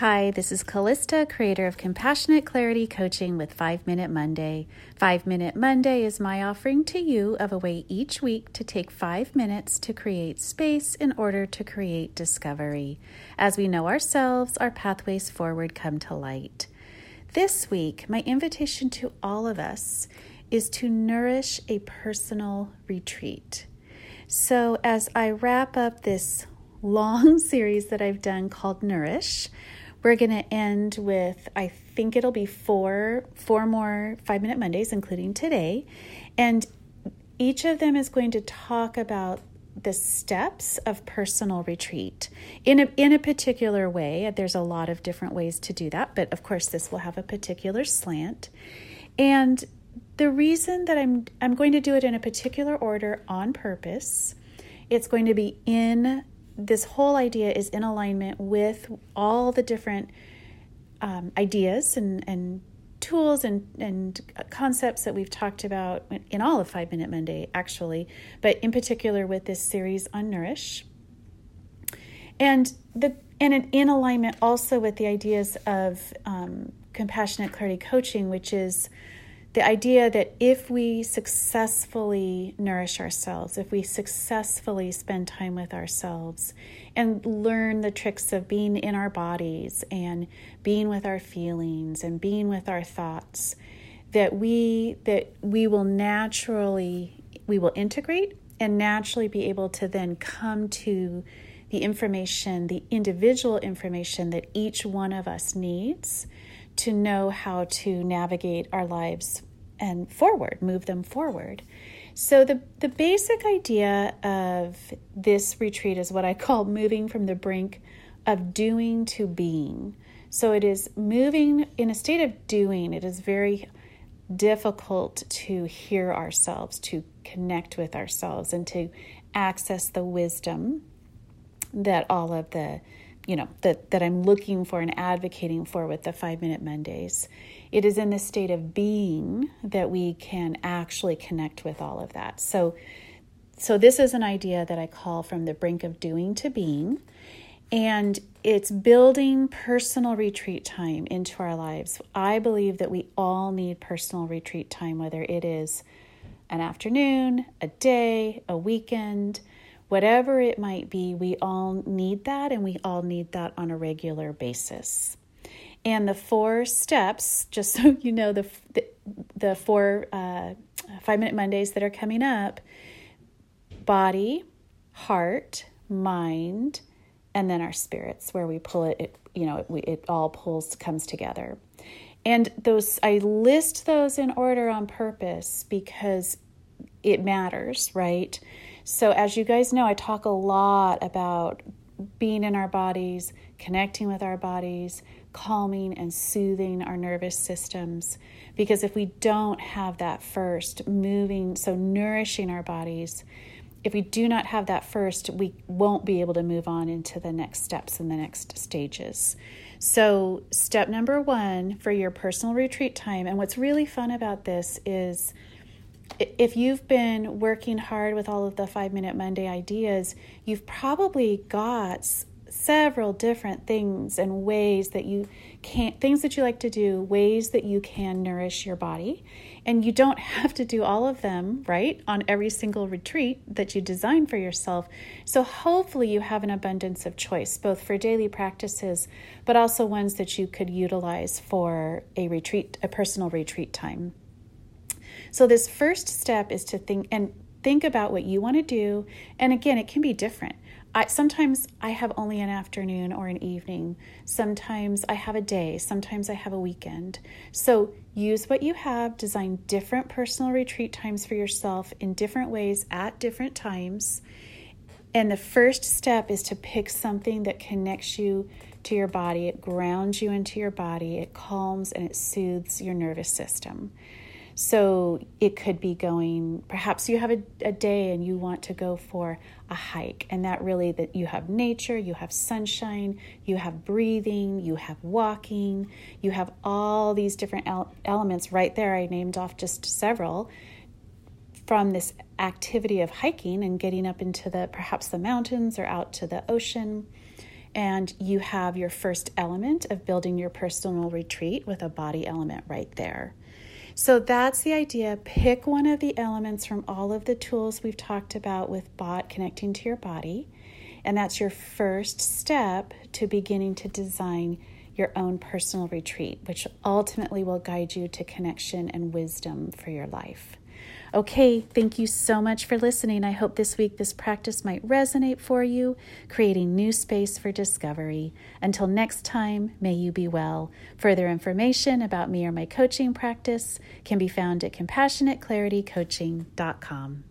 Hi, this is Callista, creator of Compassionate Clarity Coaching with 5 Minute Monday. 5 Minute Monday is my offering to you of a way each week to take 5 minutes to create space in order to create discovery. As we know ourselves, our pathways forward come to light. This week, my invitation to all of us is to nourish a personal retreat. So, as I wrap up this long series that I've done called Nourish, we're going to end with I think it'll be four four more 5 minute Mondays including today and each of them is going to talk about the steps of personal retreat in a, in a particular way. There's a lot of different ways to do that, but of course, this will have a particular slant. And the reason that I'm I'm going to do it in a particular order on purpose, it's going to be in this whole idea is in alignment with all the different um, ideas and, and tools and, and concepts that we've talked about in all of Five Minute Monday, actually, but in particular with this series on Nourish. And the and in alignment also with the ideas of um, compassionate clarity coaching, which is the idea that if we successfully nourish ourselves, if we successfully spend time with ourselves and learn the tricks of being in our bodies and being with our feelings and being with our thoughts, that we that we will naturally we will integrate and naturally be able to then come to the information, the individual information that each one of us needs to know how to navigate our lives and forward, move them forward. So, the, the basic idea of this retreat is what I call moving from the brink of doing to being. So, it is moving in a state of doing. It is very difficult to hear ourselves, to connect with ourselves, and to access the wisdom that all of the you know that that I'm looking for and advocating for with the 5 minute Mondays. It is in the state of being that we can actually connect with all of that. So so this is an idea that I call from the brink of doing to being and it's building personal retreat time into our lives. I believe that we all need personal retreat time whether it is an afternoon, a day, a weekend, whatever it might be, we all need that and we all need that on a regular basis. And the four steps, just so you know, the the, the four uh, five minute Mondays that are coming up body, heart, mind, and then our spirits, where we pull it, it you know, it, it all pulls, comes together. And those, I list those in order on purpose because it matters, right? So, as you guys know, I talk a lot about being in our bodies, connecting with our bodies, calming and soothing our nervous systems. Because if we don't have that first, moving, so nourishing our bodies, if we do not have that first, we won't be able to move on into the next steps and the next stages. So, step number one for your personal retreat time, and what's really fun about this is if you've been working hard with all of the five minute Monday ideas, you've probably got several different things and ways that you can things that you like to do ways that you can nourish your body. And you don't have to do all of them right on every single retreat that you design for yourself. So hopefully you have an abundance of choice both for daily practices but also ones that you could utilize for a retreat a personal retreat time so this first step is to think and think about what you want to do. And again, it can be different. I, sometimes I have only an afternoon or an evening. Sometimes I have a day. Sometimes I have a weekend. So use what you have, design different personal retreat times for yourself in different ways at different times. And the first step is to pick something that connects you to your body. It grounds you into your body, it calms and it soothes your nervous system. So it could be going, perhaps you have a, a, day and you want to go for a hike, and that really that you have nature, you have sunshine, you have breathing, you have walking, you have all these different el- elements right there. I named off just several from this activity of hiking and getting up into the perhaps the mountains or out to the ocean. And you have your first element of building your personal retreat with a body element right there. So that's the idea. Pick one of the elements from all of the tools we've talked about with bot connecting to your body. And that's your first step to beginning to design your own personal retreat, which ultimately will guide you to connection and wisdom for your life. Okay, thank you so much for listening. I hope this week this practice might resonate for you, creating new space for discovery. Until next time, may you be well. Further information about me or my coaching practice can be found at compassionateclaritycoaching.com.